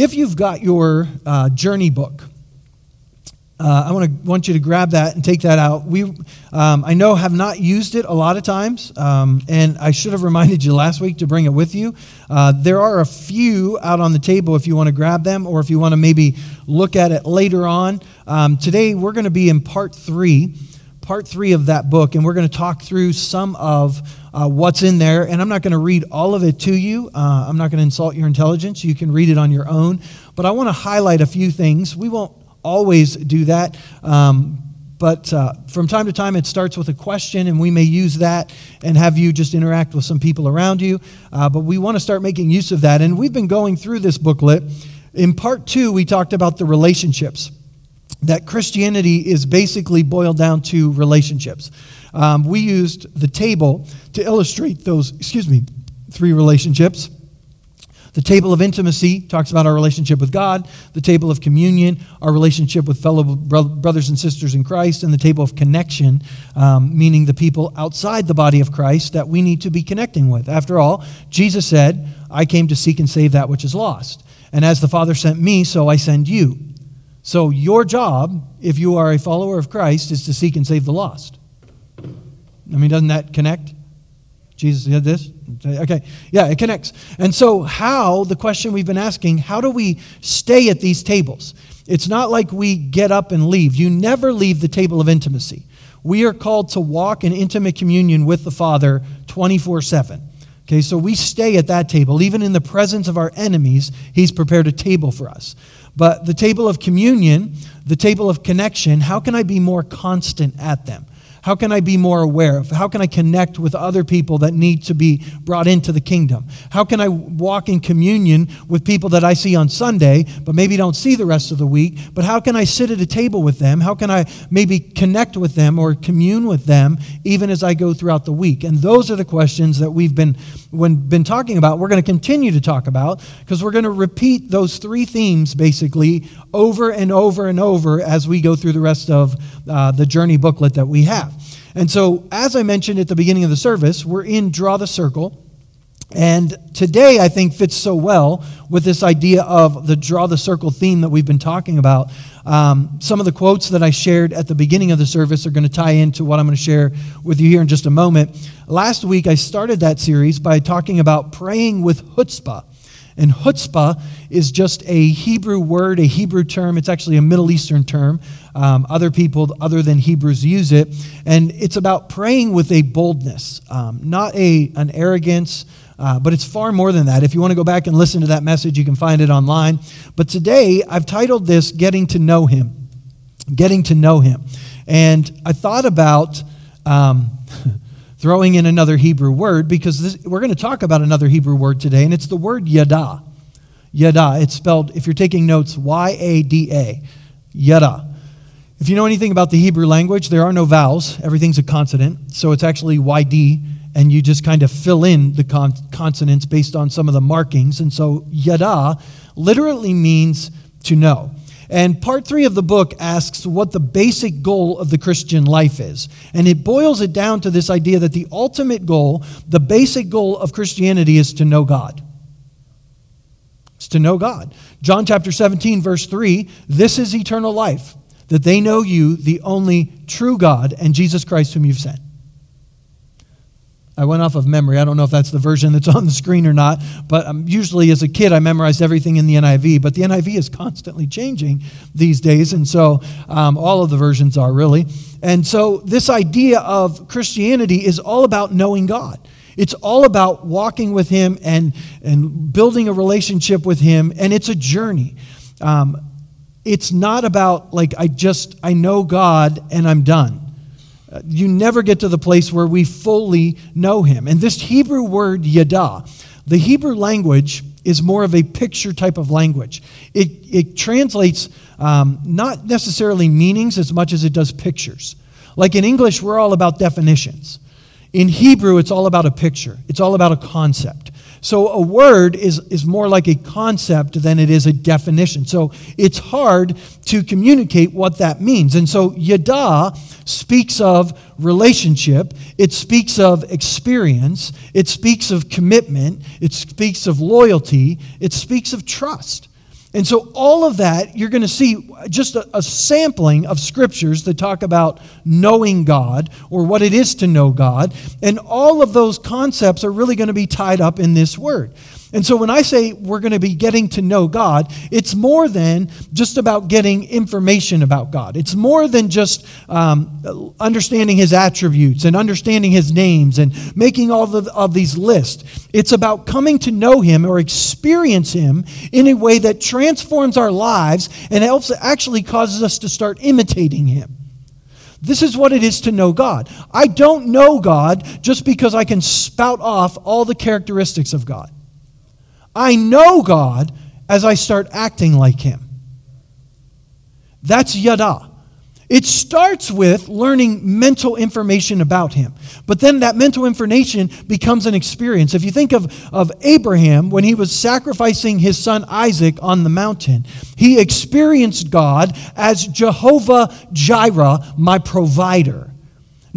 If you've got your uh, journey book, uh, I want to want you to grab that and take that out. We, um, I know, have not used it a lot of times, um, and I should have reminded you last week to bring it with you. Uh, there are a few out on the table if you want to grab them, or if you want to maybe look at it later on. Um, today we're going to be in part three, part three of that book, and we're going to talk through some of uh, what's in there. And I'm not going to read all of it to you. Uh, I'm not going to insult your intelligence. You can read it on your own. But I want to highlight a few things. We won't always do that. Um, but uh, from time to time, it starts with a question, and we may use that and have you just interact with some people around you. Uh, but we want to start making use of that. And we've been going through this booklet. In part two, we talked about the relationships. That Christianity is basically boiled down to relationships. Um, we used the table to illustrate those, excuse me, three relationships. The table of intimacy talks about our relationship with God. The table of communion, our relationship with fellow brothers and sisters in Christ. And the table of connection, um, meaning the people outside the body of Christ that we need to be connecting with. After all, Jesus said, I came to seek and save that which is lost. And as the Father sent me, so I send you. So your job, if you are a follower of Christ, is to seek and save the lost. I mean, doesn't that connect? Jesus did this? Okay, yeah, it connects. And so, how, the question we've been asking, how do we stay at these tables? It's not like we get up and leave. You never leave the table of intimacy. We are called to walk in intimate communion with the Father 24 7. Okay, so we stay at that table. Even in the presence of our enemies, He's prepared a table for us. But the table of communion, the table of connection, how can I be more constant at them? How can I be more aware of? How can I connect with other people that need to be brought into the kingdom? How can I walk in communion with people that I see on Sunday, but maybe don't see the rest of the week? But how can I sit at a table with them? How can I maybe connect with them or commune with them even as I go throughout the week? And those are the questions that we've been, when, been talking about. We're going to continue to talk about because we're going to repeat those three themes basically over and over and over as we go through the rest of uh, the journey booklet that we have. And so, as I mentioned at the beginning of the service, we're in Draw the Circle. And today, I think, fits so well with this idea of the draw the circle theme that we've been talking about. Um, some of the quotes that I shared at the beginning of the service are going to tie into what I'm going to share with you here in just a moment. Last week, I started that series by talking about praying with chutzpah. And chutzpah is just a Hebrew word, a Hebrew term. It's actually a Middle Eastern term. Um, other people, other than Hebrews, use it. And it's about praying with a boldness, um, not a, an arrogance, uh, but it's far more than that. If you want to go back and listen to that message, you can find it online. But today, I've titled this Getting to Know Him. Getting to Know Him. And I thought about. Um, throwing in another Hebrew word because this, we're going to talk about another Hebrew word today, and it's the word yada. Yada. It's spelled, if you're taking notes, Y A D A. Yada. If you know anything about the Hebrew language, there are no vowels. Everything's a consonant. So it's actually YD, and you just kind of fill in the con- consonants based on some of the markings. And so yada literally means to know. And part three of the book asks what the basic goal of the Christian life is. And it boils it down to this idea that the ultimate goal, the basic goal of Christianity is to know God. It's to know God. John chapter 17, verse 3 this is eternal life, that they know you, the only true God, and Jesus Christ, whom you've sent. I went off of memory. I don't know if that's the version that's on the screen or not, but um, usually as a kid I memorized everything in the NIV, but the NIV is constantly changing these days, and so um, all of the versions are really. And so this idea of Christianity is all about knowing God. It's all about walking with Him and, and building a relationship with Him, and it's a journey. Um, it's not about like I just I know God and I'm done you never get to the place where we fully know him. And this Hebrew word yada, the Hebrew language is more of a picture type of language. It, it translates um, not necessarily meanings as much as it does pictures. Like in English, we're all about definitions. In Hebrew, it's all about a picture, it's all about a concept. So a word is, is more like a concept than it is a definition. So it's hard to communicate what that means. And so yada speaks of relationship, it speaks of experience, it speaks of commitment, it speaks of loyalty, it speaks of trust. And so, all of that, you're going to see just a, a, sampling of scriptures that talk about knowing God or what it is to know God. And all of those concepts are really going to be tied up in this word. And so when I say we're going to be getting to know God, it's more than just about getting information about God. It's more than just um, understanding his attributes and understanding his names and making all of, of these lists. It's about coming to know him or experience him in a way that transforms our lives and helps actually causes us to start imitating him. This is what it is to know God. I don't know God just because I can spout off all the characteristics of God. I know God as I start acting like Him. That's yada. It starts with learning mental information about him. But then that mental information becomes an experience. If you think of, of Abraham, when he was sacrificing his son Isaac on the mountain, he experienced God as Jehovah Jireh, my provider.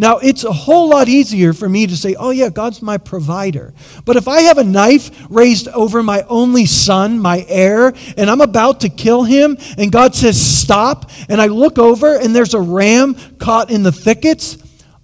Now, it's a whole lot easier for me to say, oh, yeah, God's my provider. But if I have a knife raised over my only son, my heir, and I'm about to kill him, and God says, stop, and I look over and there's a ram caught in the thickets,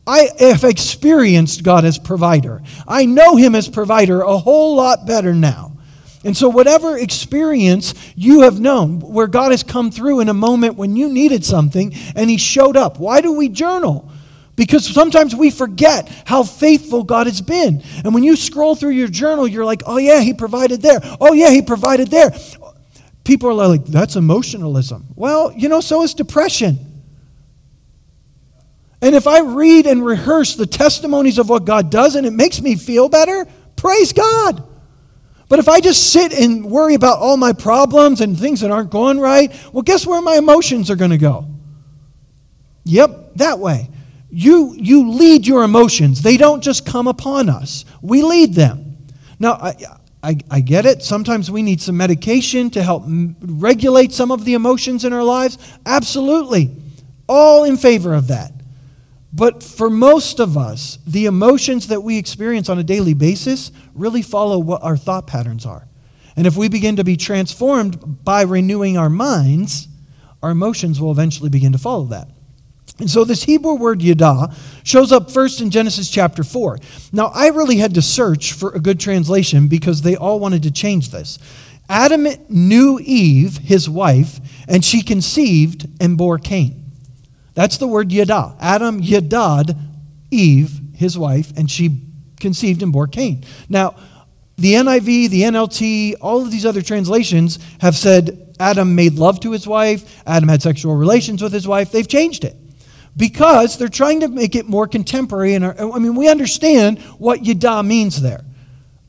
I have experienced God as provider. I know him as provider a whole lot better now. And so, whatever experience you have known where God has come through in a moment when you needed something and he showed up, why do we journal? Because sometimes we forget how faithful God has been. And when you scroll through your journal, you're like, oh, yeah, He provided there. Oh, yeah, He provided there. People are like, that's emotionalism. Well, you know, so is depression. And if I read and rehearse the testimonies of what God does and it makes me feel better, praise God. But if I just sit and worry about all my problems and things that aren't going right, well, guess where my emotions are going to go? Yep, that way. You, you lead your emotions. They don't just come upon us, we lead them. Now, I, I, I get it. Sometimes we need some medication to help m- regulate some of the emotions in our lives. Absolutely. All in favor of that. But for most of us, the emotions that we experience on a daily basis really follow what our thought patterns are. And if we begin to be transformed by renewing our minds, our emotions will eventually begin to follow that. And so this Hebrew word yada shows up first in Genesis chapter 4. Now, I really had to search for a good translation because they all wanted to change this. Adam knew Eve, his wife, and she conceived and bore Cain. That's the word yada. Adam yadad Eve, his wife, and she conceived and bore Cain. Now, the NIV, the NLT, all of these other translations have said Adam made love to his wife, Adam had sexual relations with his wife. They've changed it because they're trying to make it more contemporary. And I mean, we understand what yada means there,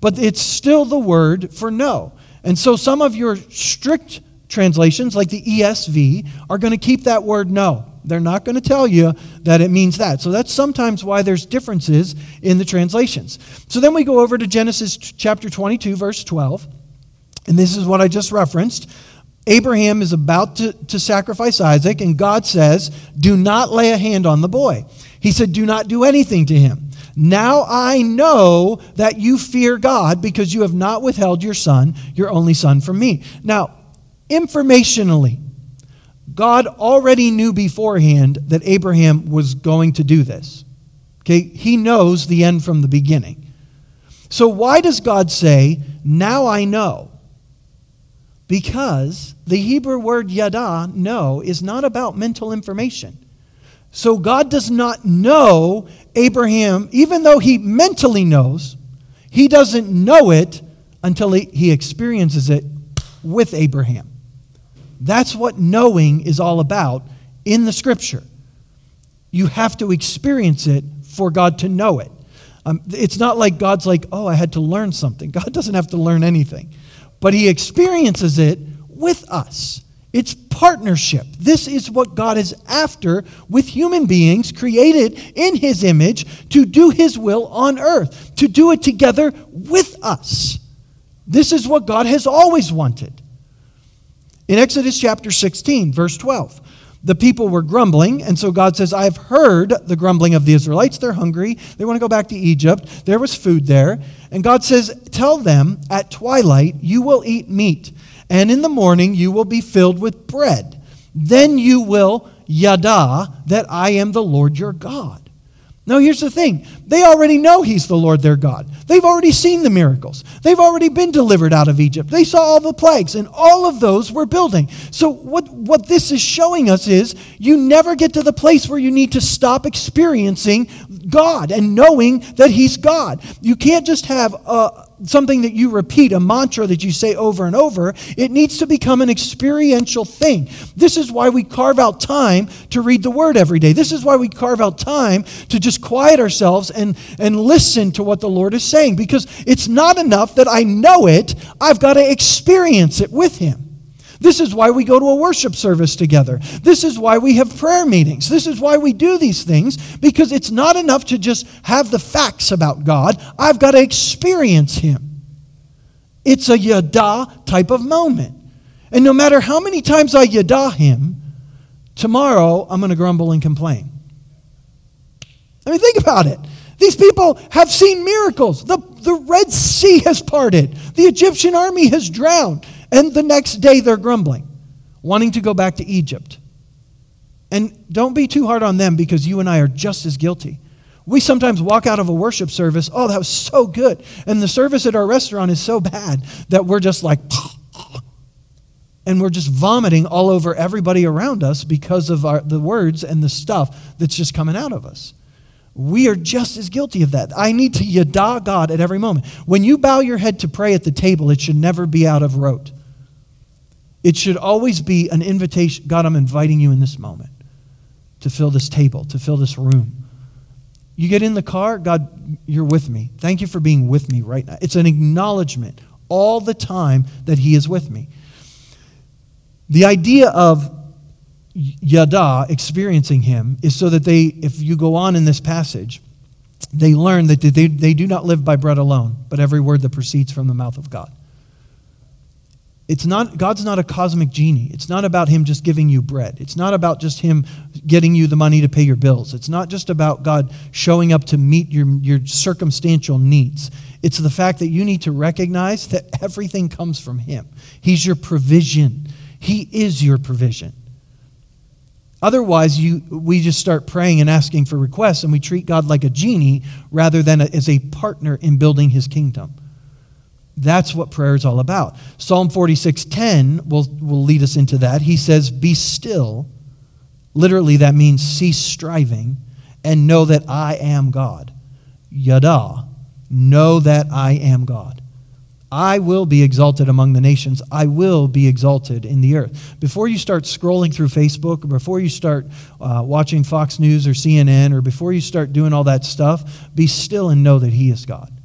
but it's still the word for know. And so some of your strict translations, like the ESV, are going to keep that word know. They're not going to tell you that it means that. So that's sometimes why there's differences in the translations. So then we go over to Genesis chapter 22, verse 12. And this is what I just referenced. Abraham is about to, to sacrifice Isaac, and God says, Do not lay a hand on the boy. He said, Do not do anything to him. Now I know that you fear God because you have not withheld your son, your only son, from me. Now, informationally, God already knew beforehand that Abraham was going to do this. Okay, he knows the end from the beginning. So why does God say, Now I know? Because the Hebrew word yada, know, is not about mental information. So God does not know Abraham, even though he mentally knows, he doesn't know it until he, he experiences it with Abraham. That's what knowing is all about in the scripture. You have to experience it for God to know it. Um, it's not like God's like, oh, I had to learn something. God doesn't have to learn anything but he experiences it with us. It's partnership. This is what God is after with human beings created in his image to do his will on earth, to do it together with us. This is what God has always wanted. In Exodus chapter 16, verse 12, the people were grumbling, and so God says, I have heard the grumbling of the Israelites. They're hungry. They want to go back to Egypt. There was food there. And God says, Tell them at twilight, you will eat meat. and in the morning you will be filled with bread. Then you will yada that I am the Lord your God. Now, here's the thing they already know He's the Lord their God. They've already seen the miracles. They've already been delivered out of Egypt. They saw all the plagues, and all of those were building. So, what, what this is showing us is you never get to the place where you need to stop experiencing God and knowing that He's God. You can't just have a, something that you repeat, a mantra that you say over and over. It needs to become an experiential thing. This is why we carve out time to read the Word every day. This is why we carve out time to just quiet ourselves and, and listen to what the Lord is saying. Because it's not enough that I know it, I've got to experience it with Him. This is why we go to a worship service together. This is why we have prayer meetings. This is why we do these things because it's not enough to just have the facts about God. I've got to experience Him. It's a yada type of moment. And no matter how many times I yada Him, tomorrow I'm going to grumble and complain. I mean, think about it. These people have seen miracles. The, the Red Sea has parted, the Egyptian army has drowned. And the next day they're grumbling, wanting to go back to Egypt. And don't be too hard on them because you and I are just as guilty. We sometimes walk out of a worship service, oh, that was so good. And the service at our restaurant is so bad that we're just like, and we're just vomiting all over everybody around us because of our, the words and the stuff that's just coming out of us. We are just as guilty of that. I need to yada God at every moment. When you bow your head to pray at the table, it should never be out of rote. It should always be an invitation God, I'm inviting you in this moment to fill this table, to fill this room. You get in the car, God, you're with me. Thank you for being with me right now. It's an acknowledgement all the time that He is with me. The idea of yada, experiencing Him, is so that they, if you go on in this passage, they learn that they, they do not live by bread alone, but every word that proceeds from the mouth of God. It's not, God's not a cosmic genie. It's not about Him just giving you bread. It's not about just Him getting you the money to pay your bills. It's not just about God showing up to meet your, your circumstantial needs. It's the fact that you need to recognize that everything comes from Him. He's your provision, He is your provision. Otherwise, you, we just start praying and asking for requests, and we treat God like a genie rather than a, as a partner in building His kingdom. That's what prayer is all about. Psalm 46:10 will, will lead us into that. He says, Be still. Literally, that means cease striving and know that I am God. Yada, know that I am God. I will be exalted among the nations. I will be exalted in the earth. Before you start scrolling through Facebook, or before you start uh, watching Fox News or CNN, or before you start doing all that stuff, be still and know that He is God.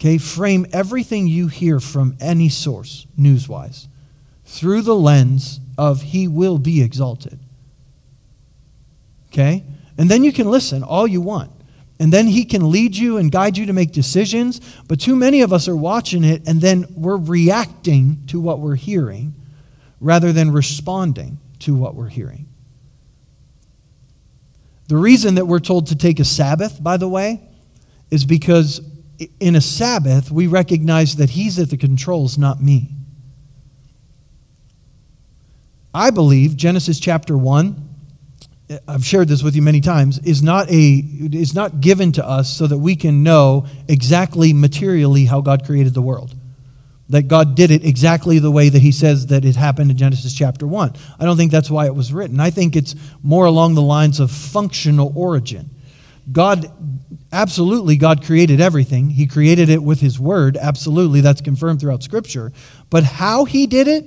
Okay, frame everything you hear from any source, news wise, through the lens of He will be exalted. Okay? And then you can listen all you want. And then He can lead you and guide you to make decisions. But too many of us are watching it and then we're reacting to what we're hearing rather than responding to what we're hearing. The reason that we're told to take a Sabbath, by the way, is because in a Sabbath, we recognize that He's at the controls, not me. I believe Genesis chapter 1, uh, I've shared this with you many times, is not, a, is not given to us so that we can know exactly materially how God created the world. That God did it exactly the way that He says that it happened in Genesis chapter 1. I don't think that's why it was written. I think it's more along the lines of functional origin. God Absolutely, God created everything. He created it with His Word. Absolutely, that's confirmed throughout Scripture. But how He did it,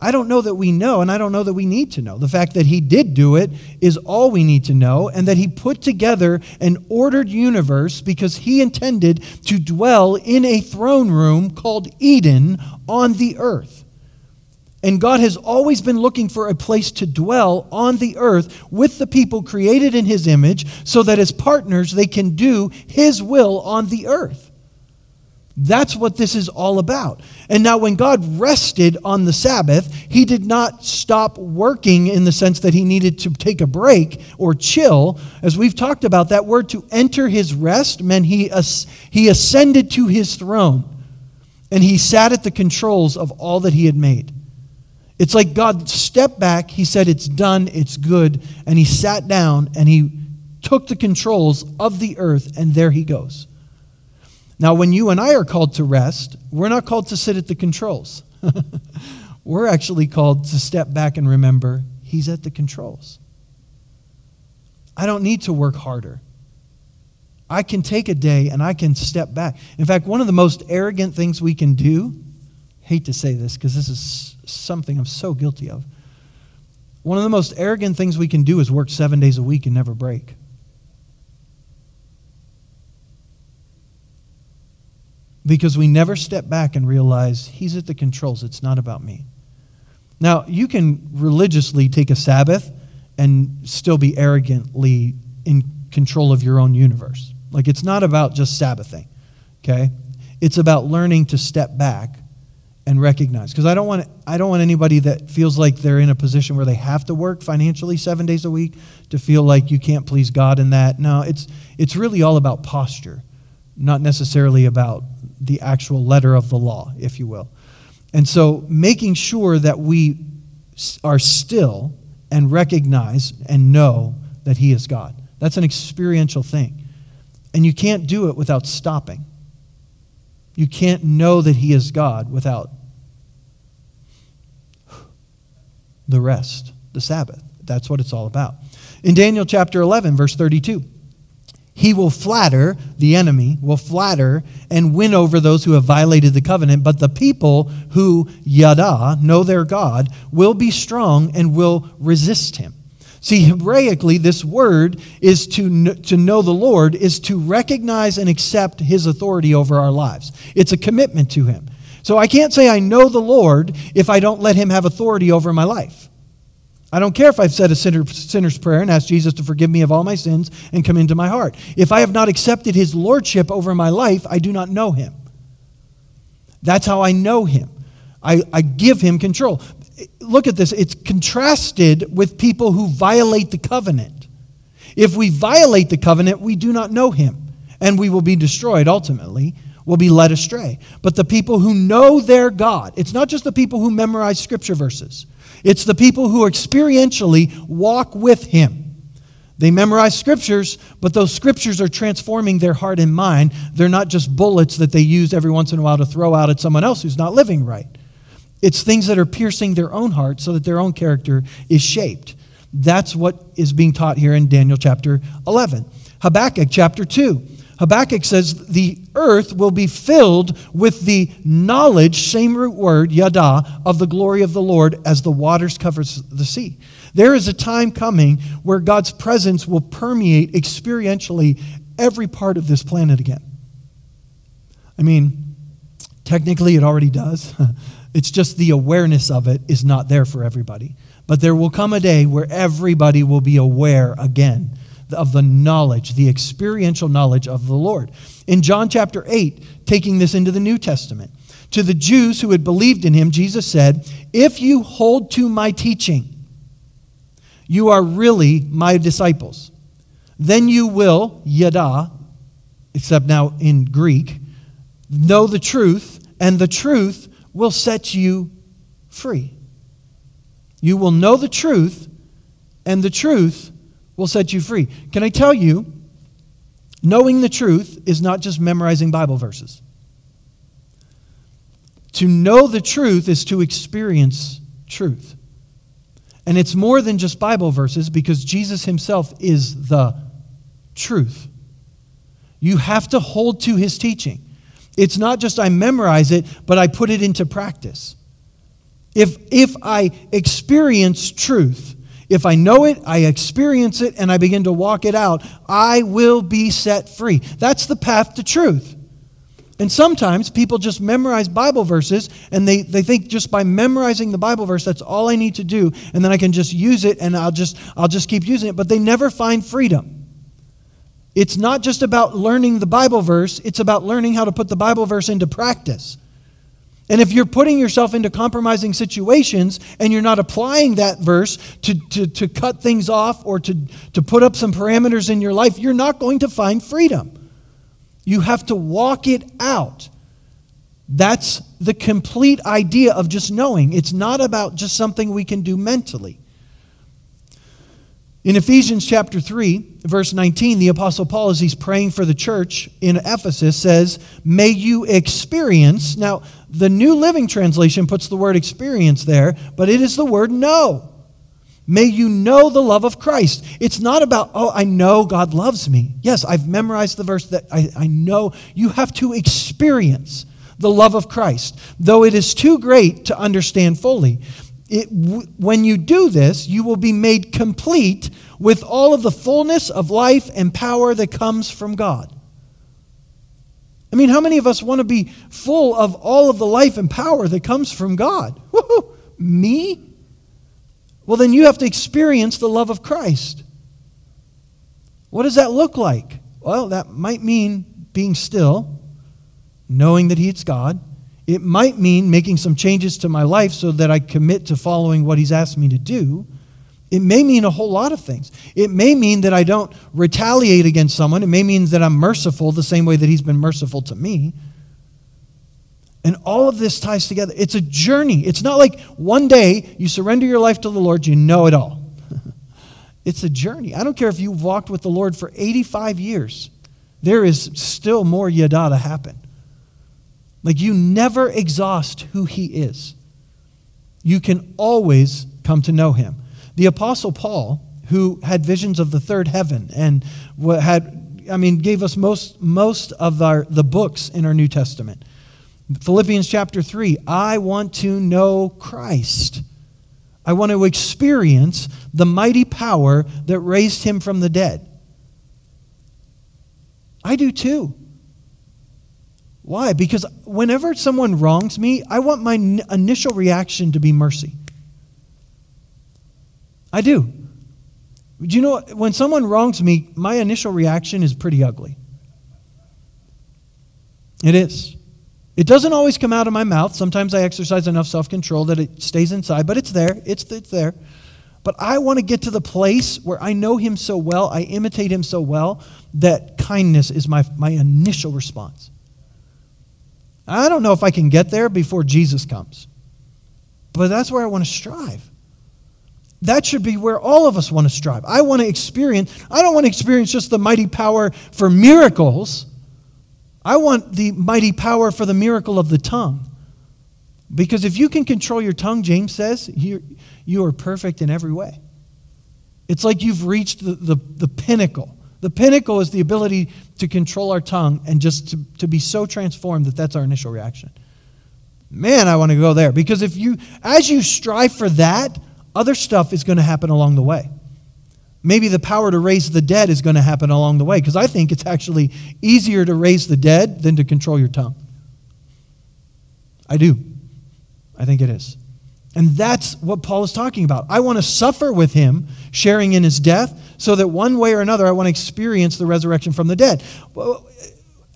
I don't know that we know, and I don't know that we need to know. The fact that He did do it is all we need to know, and that He put together an ordered universe because He intended to dwell in a throne room called Eden on the earth. And God has always been looking for a place to dwell on the earth with the people created in His image so that as partners they can do His will on the earth. That's what this is all about. And now, when God rested on the Sabbath, He did not stop working in the sense that He needed to take a break or chill. As we've talked about, that word to enter His rest meant He, he ascended to His throne. and he sat at the controls of all that he had made. It's like God stepped back, he said, It's done, it's good, and he sat down and he took the controls of the earth, and there he goes. Now, when you and I are called to rest, we're not called to sit at the controls. we're actually called to step back and remember he's at the controls. I don't need to work harder. I can take a day and I can step back. In fact, one of the most arrogant things we can do, hate to say this because this is something I'm so guilty of. One of the most arrogant things we can do is work seven days a week and never break. Because we never step back and realize he's at the controls. It's not about me. Now, you can religiously take a Sabbath and still be arrogantly in control of your own universe. Like it's not about just Sabbathing, okay? It's about learning to step back and recognize. Because I don't want I don't want anybody that feels like they're in a position where they have to work financially seven days a week to feel like you can't please God in that. No, it's it's really all about posture, not necessarily about the actual letter of the law, if you will. And so making sure that we are still and recognize and know that He is God. That's an experiential thing. And you can't do it without stopping. You can't know that He is God without the rest, the Sabbath. That's what it's all about. In Daniel chapter 11, verse 32, he will flatter, the enemy will flatter and win over those who have violated the covenant, but the people who, yada, know their God, will be strong and will resist him. See, Hebraically, this word is to, to know the Lord, is to recognize and accept his authority over our lives. It's a commitment to him. So I can't say I know the Lord if I don't let him have authority over my life. I don't care if I've said a sinner, sinner's prayer and asked Jesus to forgive me of all my sins and come into my heart. If I have not accepted his lordship over my life, I do not know him. That's how I know him. I, I give him control. Look at this. It's contrasted with people who violate the covenant. If we violate the covenant, we do not know him, and we will be destroyed ultimately will be led astray. But the people who know their God, it's not just the people who memorize scripture verses. It's the people who experientially walk with Him. They memorize scriptures, but those scriptures are transforming their heart and mind. They're not just bullets that they use every once in a while to throw out at someone else who's not living right. It's things that are piercing their own heart so that their own character is shaped. That's what is being taught here in Daniel chapter 11. Habakkuk chapter 2. Habakkuk says the earth will be filled with the knowledge, same root word, yada, of the glory of the Lord as the waters covers the sea. There is a time coming where God's presence will permeate experientially every part of this planet again. I mean, technically it already does. it's just the awareness of it is not there for everybody. But there will come a day where everybody will be aware again of the knowledge, the experiential knowledge of the Lord. In John chapter 8, taking this into the New Testament, to the Jews who had believed in him, Jesus said, If you hold to my teaching, you are really my disciples. Then you will, yada, except now in Greek, know the truth, and the truth will set you free. You will know the truth, and the truth will set you free. Can I tell you, knowing the truth is not just memorizing Bible verses. To know the truth is to experience truth. And it's more than just Bible verses because Jesus himself is the truth. You have to hold to his teaching. It's not just I memorize it, but I put it into practice. If, if I experience truth, if I know it, I experience it, and I begin to walk it out, I will be set free. That's the path to truth. And sometimes people just memorize Bible verses and they, they think just by memorizing the Bible verse, that's all I need to do, and then I can just use it and I'll just, I'll just keep using it. But they never find freedom. It's not just about learning the Bible verse, it's about learning how to put the Bible verse into practice. And if you're putting yourself into compromising situations and you're not applying that verse to, to, to cut things off or to, to put up some parameters in your life, you're not going to find freedom. You have to walk it out. That's the complete idea of just knowing. It's not about just something we can do mentally. In Ephesians chapter 3, verse 19, the Apostle Paul, as he's praying for the church in Ephesus, says, May you experience. Now, the New Living Translation puts the word experience there, but it is the word know. May you know the love of Christ. It's not about, oh, I know God loves me. Yes, I've memorized the verse that I, I know. You have to experience the love of Christ, though it is too great to understand fully it, when you do this, you will be made complete with all of the fullness of life and power that comes from God. I mean, how many of us want to be full of all of the life and power that comes from God? Woo-hoo. Me? Well, then you have to experience the love of Christ. What does that look like? Well, that might mean being still, knowing that He is God it might mean making some changes to my life so that I commit to following what He's asked me to do. It may mean a whole lot of things. It may mean that I don't retaliate against someone. It may mean that I'm merciful the same way that He's been merciful to me. And all of this ties together. It's a journey. It's not like one day you surrender your life to the Lord, you know it all. it's a journey. I don't care if you've walked with the Lord for 85 years, there is still more yada to happen. Like you never exhaust who he is. You can always come to know him. The Apostle Paul, who had visions of the third heaven and had, I mean, gave us most, most of our, the books in our New Testament. Philippians chapter 3 I want to know Christ. I want to experience the mighty power that raised him from the dead. I do too. Why? Because whenever someone wrongs me, I want my n- initial reaction to be mercy. I do. Do you know when someone wrongs me, my initial reaction is pretty ugly. It is. It doesn't always come out of my mouth. Sometimes I exercise enough self control that it stays inside, but it's there. It's, it's there. But I want to get to the place where I know him so well, I imitate him so well, that kindness is my, my initial response. I don't know if I can get there before Jesus comes, but that's where I want to strive. That should be where all of us want to strive. I want to experience, I don't want to experience just the mighty power for miracles. I want the mighty power for the miracle of the tongue. Because if you can control your tongue, James says, you, you are perfect in every way. It's like you've reached the, the, the pinnacle the pinnacle is the ability to control our tongue and just to, to be so transformed that that's our initial reaction. Man, I want to go there. Because if you, as you strive for that, other stuff is going to happen along the way. Maybe the power to raise the dead is going to happen along the way. Because I think it's actually easier to raise the dead than to control your tongue. I do. I think it is. And that's what Paul is talking about. I want to suffer with him, sharing in his death, so that one way or another I want to experience the resurrection from the dead.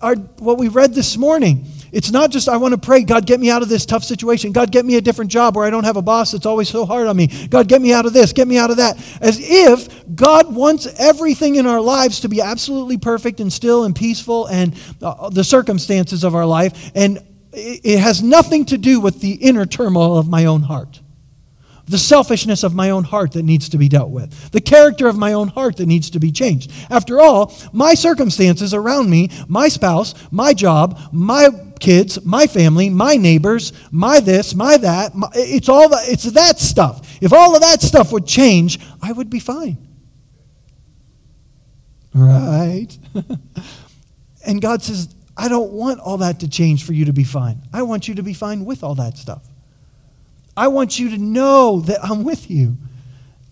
Our, what we read this morning, it's not just I want to pray, God, get me out of this tough situation. God, get me a different job where I don't have a boss that's always so hard on me. God, get me out of this, get me out of that. As if God wants everything in our lives to be absolutely perfect and still and peaceful and uh, the circumstances of our life. And it has nothing to do with the inner turmoil of my own heart the selfishness of my own heart that needs to be dealt with, the character of my own heart that needs to be changed. After all, my circumstances around me, my spouse, my job, my kids, my family, my neighbors, my this, my that, my, it's all that, it's that stuff. If all of that stuff would change, I would be fine. Right? and God says, I don't want all that to change for you to be fine. I want you to be fine with all that stuff. I want you to know that I'm with you,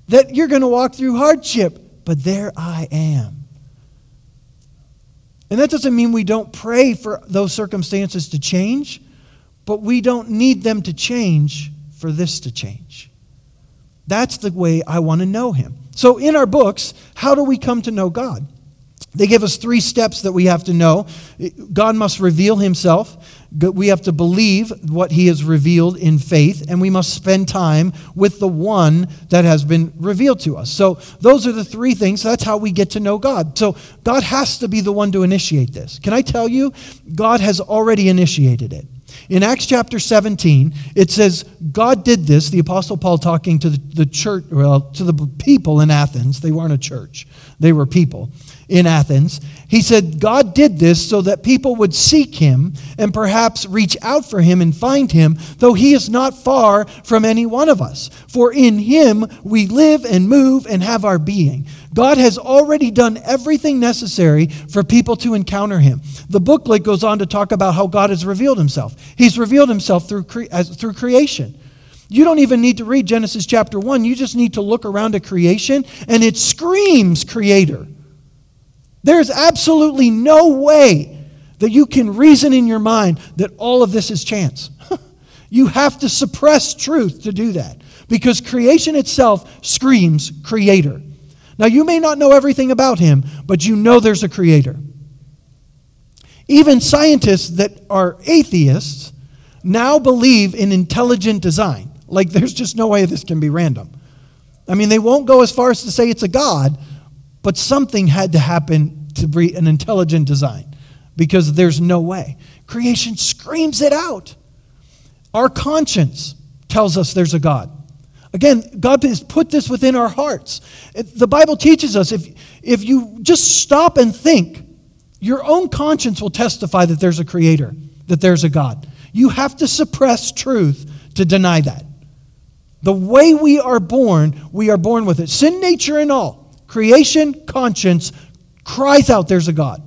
that you're going to walk through hardship, but there I am. And that doesn't mean we don't pray for those circumstances to change, but we don't need them to change for this to change. That's the way I want to know Him. So, in our books, how do we come to know God? They give us three steps that we have to know. God must reveal himself. We have to believe what he has revealed in faith, and we must spend time with the one that has been revealed to us. So, those are the three things. That's how we get to know God. So, God has to be the one to initiate this. Can I tell you? God has already initiated it. In Acts chapter 17, it says, God did this, the Apostle Paul talking to the, the church, well, to the people in Athens. They weren't a church, they were people in Athens. He said, God did this so that people would seek him and perhaps reach out for him and find him, though he is not far from any one of us. For in him we live and move and have our being. God has already done everything necessary for people to encounter him. The booklet goes on to talk about how God has revealed himself. He's revealed himself through, cre- as, through creation. You don't even need to read Genesis chapter 1. You just need to look around at creation, and it screams creator. There's absolutely no way that you can reason in your mind that all of this is chance. you have to suppress truth to do that because creation itself screams creator. Now, you may not know everything about him, but you know there's a creator. Even scientists that are atheists now believe in intelligent design. Like, there's just no way this can be random. I mean, they won't go as far as to say it's a God, but something had to happen to be an intelligent design because there's no way. Creation screams it out. Our conscience tells us there's a God. Again, God has put this within our hearts. The Bible teaches us if, if you just stop and think, your own conscience will testify that there's a creator, that there's a God. You have to suppress truth to deny that. The way we are born, we are born with it. Sin nature and all. Creation, conscience cries out, there's a God.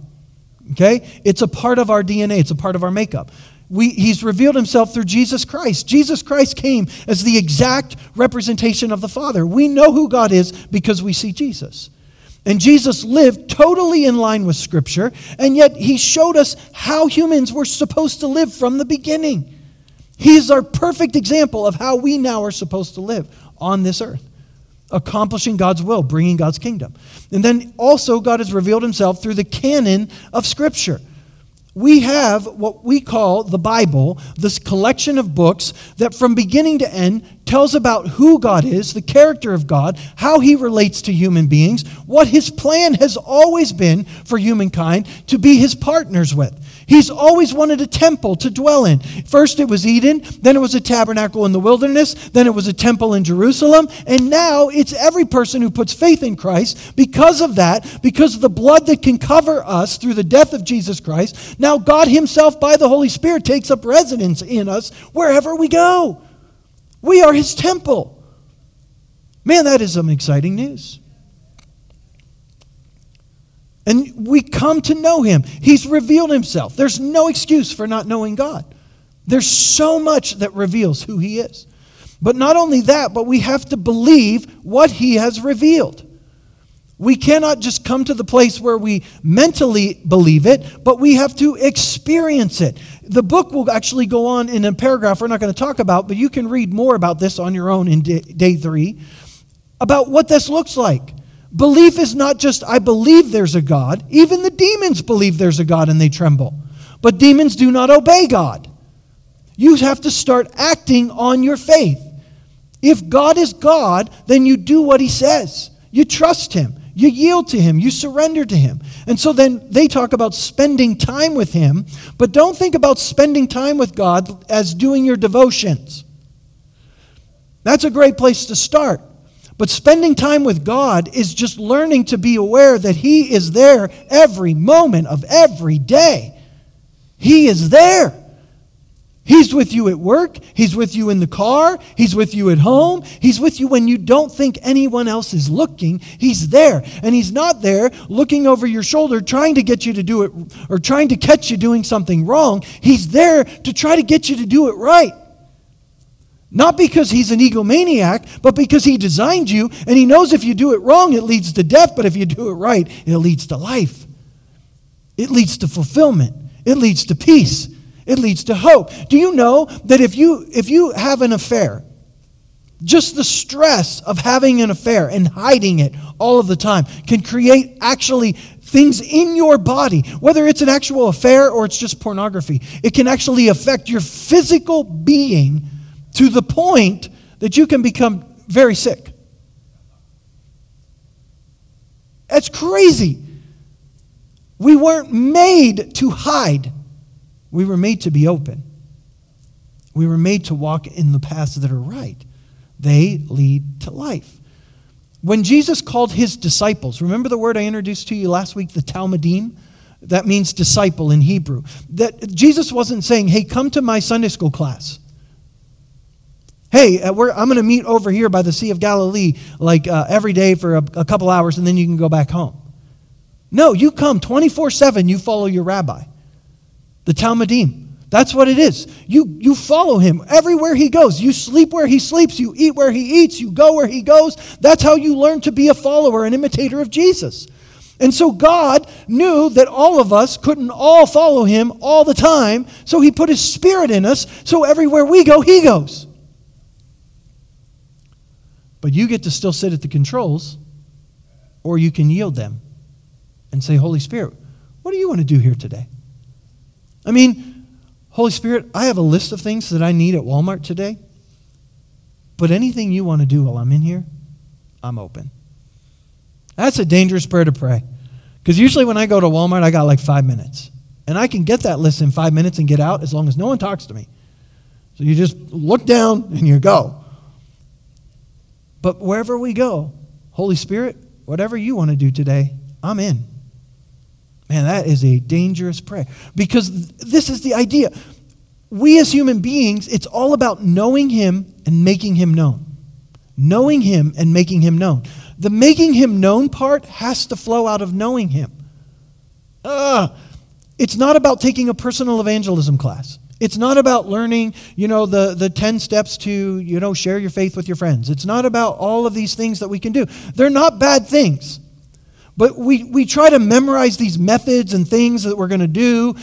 Okay? It's a part of our DNA, it's a part of our makeup. We, he's revealed himself through Jesus Christ. Jesus Christ came as the exact representation of the Father. We know who God is because we see Jesus. And Jesus lived totally in line with Scripture, and yet he showed us how humans were supposed to live from the beginning. He's our perfect example of how we now are supposed to live on this earth accomplishing God's will, bringing God's kingdom. And then also, God has revealed himself through the canon of Scripture. We have what we call the Bible, this collection of books that from beginning to end tells about who God is, the character of God, how he relates to human beings, what his plan has always been for humankind to be his partners with. He's always wanted a temple to dwell in. First it was Eden, then it was a tabernacle in the wilderness, then it was a temple in Jerusalem, and now it's every person who puts faith in Christ. Because of that, because of the blood that can cover us through the death of Jesus Christ, now God Himself, by the Holy Spirit, takes up residence in us wherever we go. We are His temple. Man, that is some exciting news. And we come to know him. He's revealed himself. There's no excuse for not knowing God. There's so much that reveals who he is. But not only that, but we have to believe what he has revealed. We cannot just come to the place where we mentally believe it, but we have to experience it. The book will actually go on in a paragraph we're not going to talk about, but you can read more about this on your own in day three about what this looks like. Belief is not just, I believe there's a God. Even the demons believe there's a God and they tremble. But demons do not obey God. You have to start acting on your faith. If God is God, then you do what He says. You trust Him. You yield to Him. You surrender to Him. And so then they talk about spending time with Him, but don't think about spending time with God as doing your devotions. That's a great place to start. But spending time with God is just learning to be aware that He is there every moment of every day. He is there. He's with you at work. He's with you in the car. He's with you at home. He's with you when you don't think anyone else is looking. He's there. And He's not there looking over your shoulder trying to get you to do it or trying to catch you doing something wrong. He's there to try to get you to do it right. Not because he's an egomaniac, but because he designed you and he knows if you do it wrong, it leads to death, but if you do it right, it leads to life. It leads to fulfillment. It leads to peace. It leads to hope. Do you know that if you if you have an affair, just the stress of having an affair and hiding it all of the time can create actually things in your body, whether it's an actual affair or it's just pornography. It can actually affect your physical being to the point that you can become very sick. That's crazy. We weren't made to hide, we were made to be open. We were made to walk in the paths that are right. They lead to life. When Jesus called his disciples, remember the word I introduced to you last week, the Talmidim? That means disciple in Hebrew. That Jesus wasn't saying, "Hey, come to my Sunday school class." Hey, uh, I'm going to meet over here by the Sea of Galilee like uh, every day for a, a couple hours, and then you can go back home. No, you come 24 7, you follow your rabbi, the talmidim. That's what it is. You, you follow him everywhere he goes. You sleep where he sleeps. You eat where he eats. You go where he goes. That's how you learn to be a follower, an imitator of Jesus. And so God knew that all of us couldn't all follow him all the time. So he put his spirit in us. So everywhere we go, he goes. But you get to still sit at the controls, or you can yield them and say, Holy Spirit, what do you want to do here today? I mean, Holy Spirit, I have a list of things that I need at Walmart today, but anything you want to do while I'm in here, I'm open. That's a dangerous prayer to pray. Because usually when I go to Walmart, I got like five minutes. And I can get that list in five minutes and get out as long as no one talks to me. So you just look down and you go. But wherever we go, Holy Spirit, whatever you want to do today, I'm in. Man, that is a dangerous prayer. Because this is the idea. We as human beings, it's all about knowing Him and making Him known. Knowing Him and making Him known. The making him known part has to flow out of knowing him. Uh, it's not about taking a personal evangelism class. It's not about learning, you know, the, the 10 steps to, you know, share your faith with your friends. It's not about all of these things that we can do. They're not bad things. But we, we try to memorize these methods and things that we're going to do,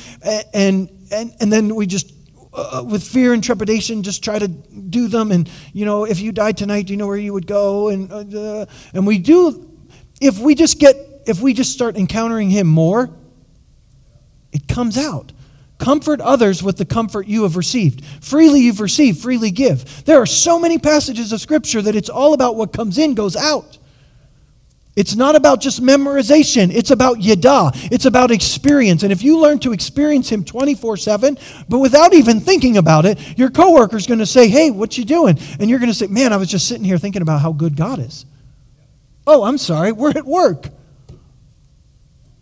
and, and, and then we just uh, with fear and trepidation, just try to do them. And, you know, if you died tonight, do you know where you would go? And, uh, and we do, if we just get, if we just start encountering Him more, it comes out. Comfort others with the comfort you have received. Freely you've received, freely give. There are so many passages of Scripture that it's all about what comes in goes out. It's not about just memorization. It's about yada. It's about experience. And if you learn to experience him 24-7, but without even thinking about it, your coworker's going to say, hey, what you doing? And you're going to say, man, I was just sitting here thinking about how good God is. Oh, I'm sorry. We're at work.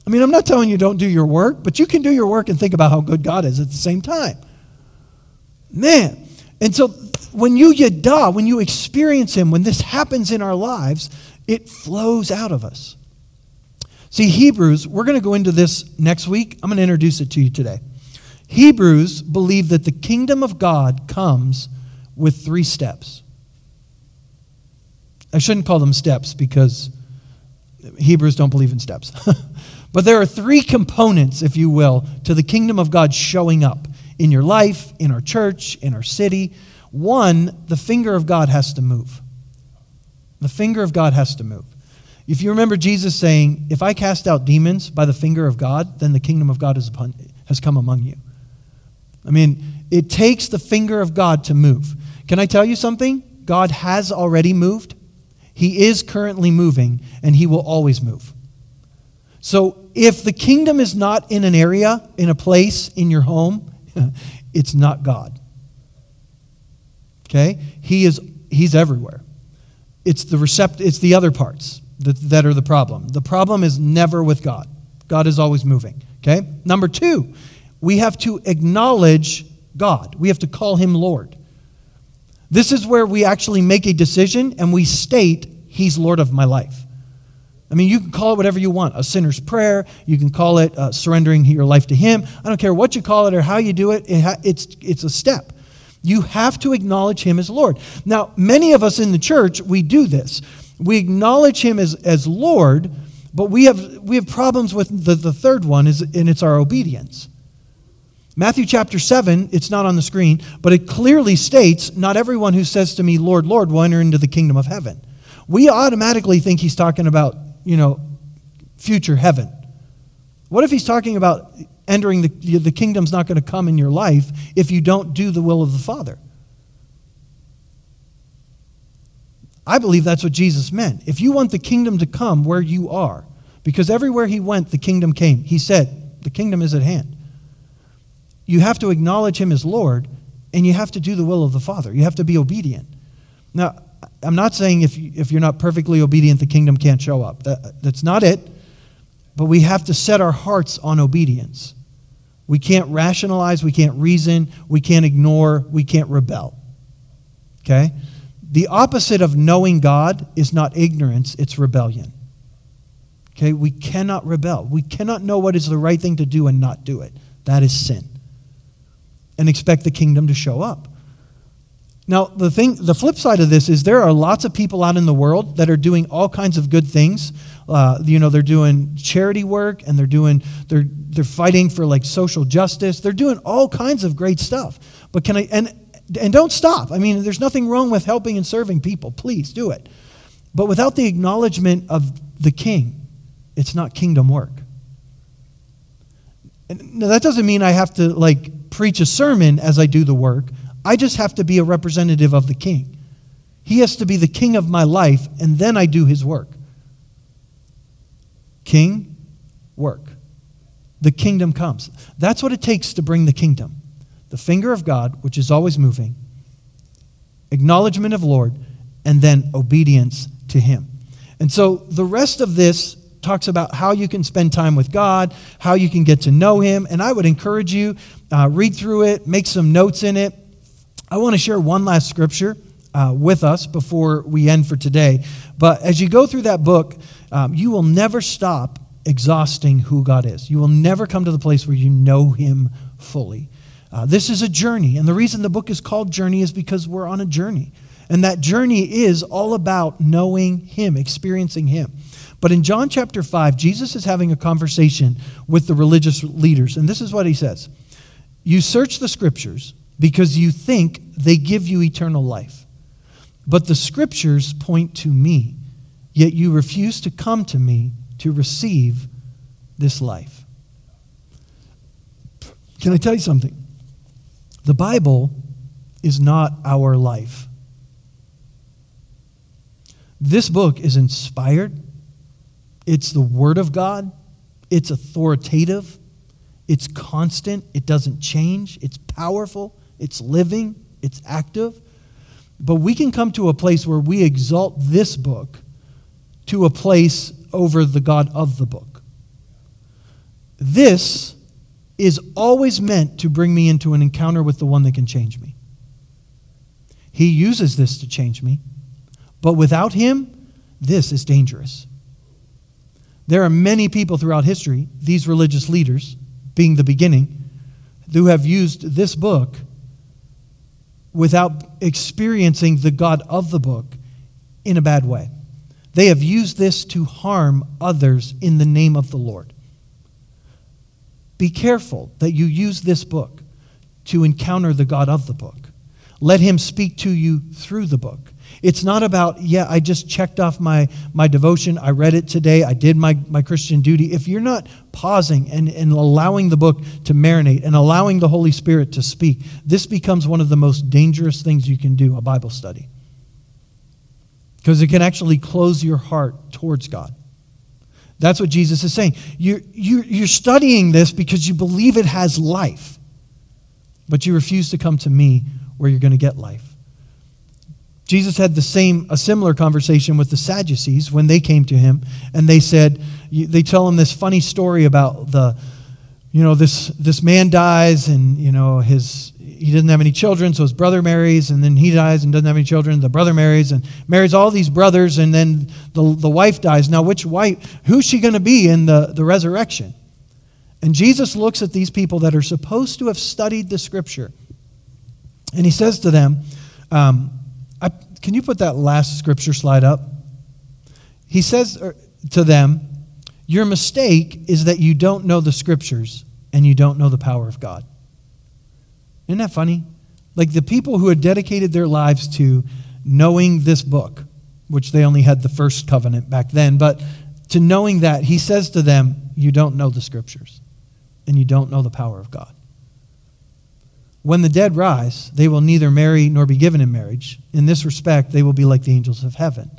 I mean, I'm not telling you don't do your work, but you can do your work and think about how good God is at the same time. Man. And so when you yada, when you experience him, when this happens in our lives, it flows out of us. See, Hebrews, we're going to go into this next week. I'm going to introduce it to you today. Hebrews believe that the kingdom of God comes with three steps. I shouldn't call them steps because Hebrews don't believe in steps. but there are three components, if you will, to the kingdom of God showing up in your life, in our church, in our city. One, the finger of God has to move. The finger of God has to move. If you remember Jesus saying, If I cast out demons by the finger of God, then the kingdom of God is upon, has come among you. I mean, it takes the finger of God to move. Can I tell you something? God has already moved. He is currently moving, and He will always move. So if the kingdom is not in an area, in a place, in your home, it's not God. Okay? He is He's everywhere. It's the recept it's the other parts that, that are the problem. The problem is never with God. God is always moving. Okay? Number two, we have to acknowledge God. We have to call him Lord. This is where we actually make a decision and we state, He's Lord of my life. I mean, you can call it whatever you want a sinner's prayer. You can call it uh, surrendering your life to Him. I don't care what you call it or how you do it, it ha- it's, it's a step. You have to acknowledge him as Lord. Now, many of us in the church, we do this. We acknowledge him as, as Lord, but we have, we have problems with the, the third one, is, and it's our obedience. Matthew chapter 7, it's not on the screen, but it clearly states, Not everyone who says to me, Lord, Lord, will enter into the kingdom of heaven. We automatically think he's talking about, you know, future heaven. What if he's talking about entering the, the kingdom's not going to come in your life if you don't do the will of the Father. I believe that's what Jesus meant. If you want the kingdom to come where you are, because everywhere he went, the kingdom came. He said, The kingdom is at hand. You have to acknowledge him as Lord, and you have to do the will of the Father. You have to be obedient. Now, I'm not saying if, you, if you're not perfectly obedient, the kingdom can't show up. That, that's not it. But we have to set our hearts on obedience. We can't rationalize, we can't reason, we can't ignore, we can't rebel. Okay? The opposite of knowing God is not ignorance, it's rebellion. Okay? We cannot rebel. We cannot know what is the right thing to do and not do it. That is sin. And expect the kingdom to show up. Now, the thing, the flip side of this is there are lots of people out in the world that are doing all kinds of good things. Uh, you know, they're doing charity work and they're doing, they're, they're fighting for like social justice. They're doing all kinds of great stuff. But can I, and, and don't stop. I mean, there's nothing wrong with helping and serving people. Please do it. But without the acknowledgement of the king, it's not kingdom work. And that doesn't mean I have to like preach a sermon as I do the work. I just have to be a representative of the king. He has to be the king of my life, and then I do his work. King, work. The kingdom comes. That's what it takes to bring the kingdom the finger of God, which is always moving, acknowledgement of Lord, and then obedience to him. And so the rest of this talks about how you can spend time with God, how you can get to know him. And I would encourage you, uh, read through it, make some notes in it. I want to share one last scripture uh, with us before we end for today. But as you go through that book, um, you will never stop exhausting who God is. You will never come to the place where you know Him fully. Uh, this is a journey. And the reason the book is called Journey is because we're on a journey. And that journey is all about knowing Him, experiencing Him. But in John chapter 5, Jesus is having a conversation with the religious leaders. And this is what he says You search the scriptures because you think they give you eternal life. But the scriptures point to me, yet you refuse to come to me to receive this life. Can I tell you something? The Bible is not our life. This book is inspired, it's the Word of God, it's authoritative, it's constant, it doesn't change, it's powerful, it's living, it's active. But we can come to a place where we exalt this book to a place over the God of the book. This is always meant to bring me into an encounter with the one that can change me. He uses this to change me, but without him, this is dangerous. There are many people throughout history, these religious leaders being the beginning, who have used this book without experiencing the God of the book in a bad way. They have used this to harm others in the name of the Lord. Be careful that you use this book to encounter the God of the book. Let him speak to you through the book. It's not about, yeah, I just checked off my, my devotion. I read it today. I did my, my Christian duty. If you're not pausing and, and allowing the book to marinate and allowing the Holy Spirit to speak, this becomes one of the most dangerous things you can do a Bible study. Because it can actually close your heart towards God. That's what Jesus is saying. You're, you're, you're studying this because you believe it has life, but you refuse to come to me where you're going to get life. Jesus had the same, a similar conversation with the Sadducees when they came to him, and they said, they tell him this funny story about the, you know, this this man dies, and you know his he doesn't have any children, so his brother marries, and then he dies and doesn't have any children. The brother marries and marries all these brothers, and then the, the wife dies. Now, which wife? Who's she going to be in the, the resurrection? And Jesus looks at these people that are supposed to have studied the scripture, and he says to them, um, I, Can you put that last scripture slide up? He says er, to them, Your mistake is that you don't know the scriptures and you don't know the power of God. Isn't that funny? Like the people who had dedicated their lives to knowing this book, which they only had the first covenant back then, but to knowing that, he says to them, You don't know the scriptures and you don't know the power of God. When the dead rise, they will neither marry nor be given in marriage. In this respect, they will be like the angels of heaven.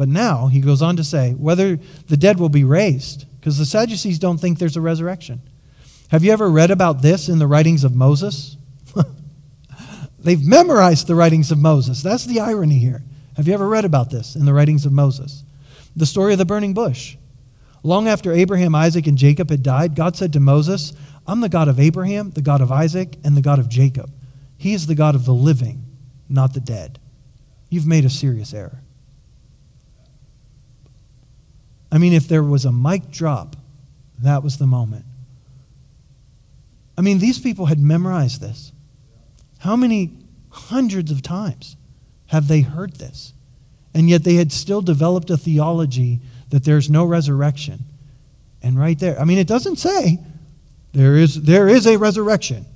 But now, he goes on to say, whether the dead will be raised, because the Sadducees don't think there's a resurrection. Have you ever read about this in the writings of Moses? They've memorized the writings of Moses. That's the irony here. Have you ever read about this in the writings of Moses? The story of the burning bush. Long after Abraham, Isaac, and Jacob had died, God said to Moses, I'm the God of Abraham, the God of Isaac, and the God of Jacob. He is the God of the living, not the dead. You've made a serious error. I mean, if there was a mic drop, that was the moment. I mean, these people had memorized this. How many hundreds of times have they heard this? And yet they had still developed a theology that there's no resurrection. And right there, I mean, it doesn't say there is, there is a resurrection.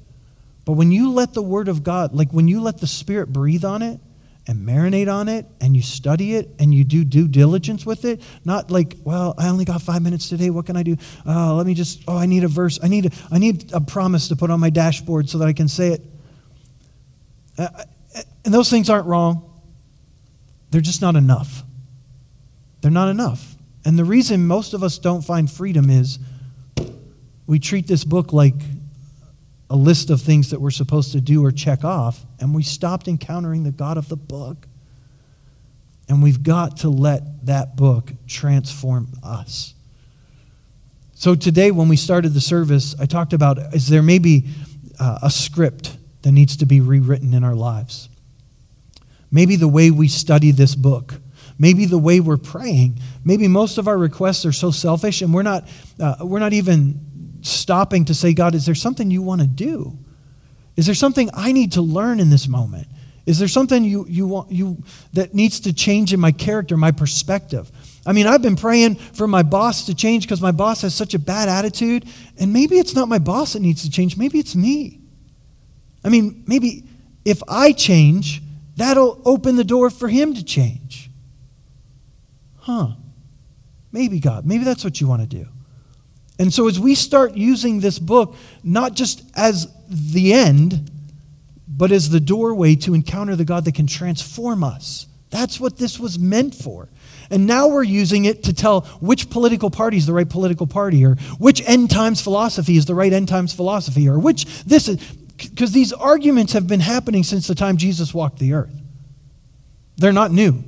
But when you let the Word of God, like when you let the Spirit breathe on it and marinate on it and you study it and you do due diligence with it, not like, well, I only got five minutes today. What can I do? Uh, let me just, oh, I need a verse. I need a, I need a promise to put on my dashboard so that I can say it. Uh, and those things aren't wrong. They're just not enough. They're not enough. And the reason most of us don't find freedom is we treat this book like a list of things that we're supposed to do or check off, and we stopped encountering the God of the book. And we've got to let that book transform us. So today, when we started the service, I talked about is there maybe uh, a script that needs to be rewritten in our lives? Maybe the way we study this book. Maybe the way we're praying. Maybe most of our requests are so selfish and we're not, uh, we're not even stopping to say, God, is there something you want to do? Is there something I need to learn in this moment? Is there something you, you want you that needs to change in my character, my perspective? I mean, I've been praying for my boss to change because my boss has such a bad attitude, and maybe it's not my boss that needs to change, maybe it's me. I mean, maybe if I change, that'll open the door for him to change. Huh. Maybe God, maybe that's what you want to do. And so, as we start using this book, not just as the end, but as the doorway to encounter the God that can transform us, that's what this was meant for. And now we're using it to tell which political party is the right political party, or which end times philosophy is the right end times philosophy, or which this is. Because these arguments have been happening since the time Jesus walked the earth. They're not new.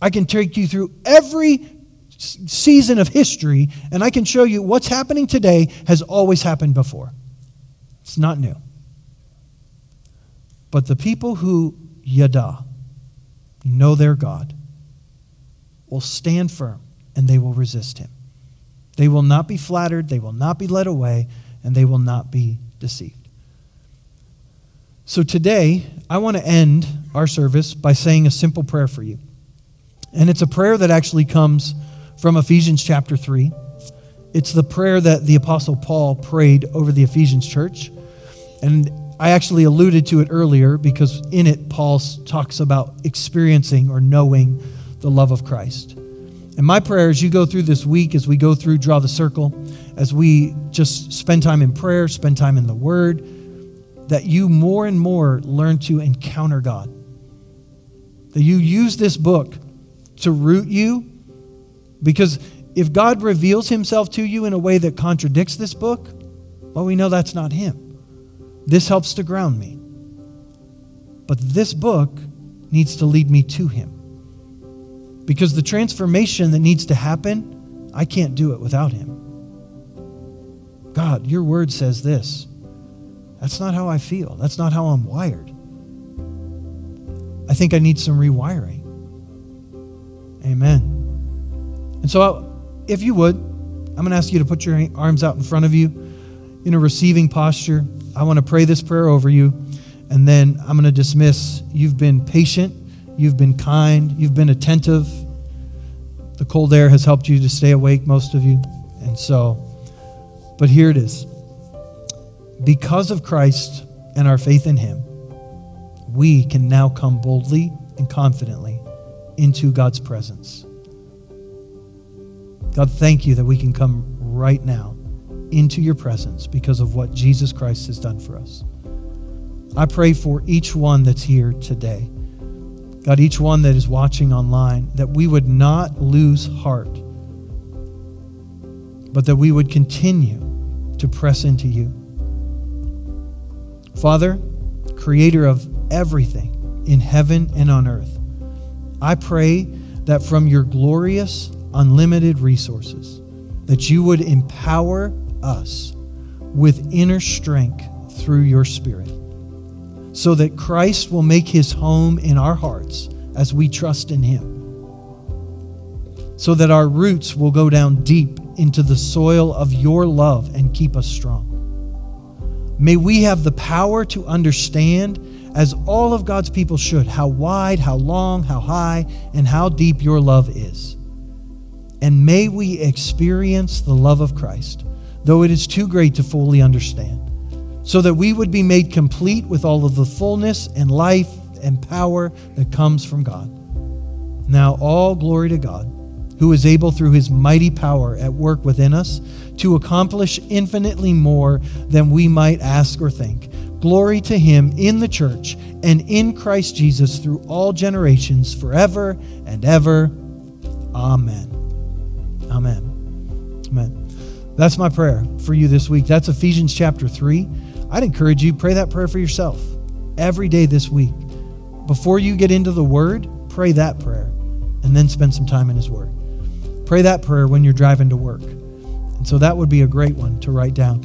I can take you through every season of history, and I can show you what's happening today has always happened before. It's not new. But the people who yada, know their God, will stand firm and they will resist him. They will not be flattered, they will not be led away, and they will not be deceived. So today, I want to end our service by saying a simple prayer for you. And it's a prayer that actually comes from Ephesians chapter 3. It's the prayer that the Apostle Paul prayed over the Ephesians church. And I actually alluded to it earlier because in it, Paul talks about experiencing or knowing the love of Christ. And my prayer as you go through this week, as we go through Draw the Circle, as we just spend time in prayer, spend time in the Word, that you more and more learn to encounter God. That you use this book to root you because if God reveals himself to you in a way that contradicts this book, well, we know that's not him. This helps to ground me. But this book needs to lead me to him. Because the transformation that needs to happen, I can't do it without him. God, your word says this. That's not how I feel. That's not how I'm wired. I think I need some rewiring. Amen. And so, if you would, I'm going to ask you to put your arms out in front of you in a receiving posture. I want to pray this prayer over you, and then I'm going to dismiss. You've been patient, you've been kind, you've been attentive. The cold air has helped you to stay awake, most of you. And so, but here it is. Because of Christ and our faith in Him, we can now come boldly and confidently into God's presence. God, thank you that we can come right now into your presence because of what Jesus Christ has done for us. I pray for each one that's here today. God, each one that is watching online, that we would not lose heart, but that we would continue to press into you. Father, creator of everything in heaven and on earth. I pray that from your glorious, unlimited resources, that you would empower us with inner strength through your Spirit, so that Christ will make his home in our hearts as we trust in him, so that our roots will go down deep into the soil of your love and keep us strong. May we have the power to understand, as all of God's people should, how wide, how long, how high, and how deep your love is. And may we experience the love of Christ, though it is too great to fully understand, so that we would be made complete with all of the fullness and life and power that comes from God. Now, all glory to God, who is able through his mighty power at work within us to accomplish infinitely more than we might ask or think. Glory to him in the church and in Christ Jesus through all generations, forever and ever. Amen. Amen. Amen. That's my prayer for you this week. That's Ephesians chapter 3. I'd encourage you pray that prayer for yourself every day this week. Before you get into the word, pray that prayer and then spend some time in his word. Pray that prayer when you're driving to work. And so that would be a great one to write down.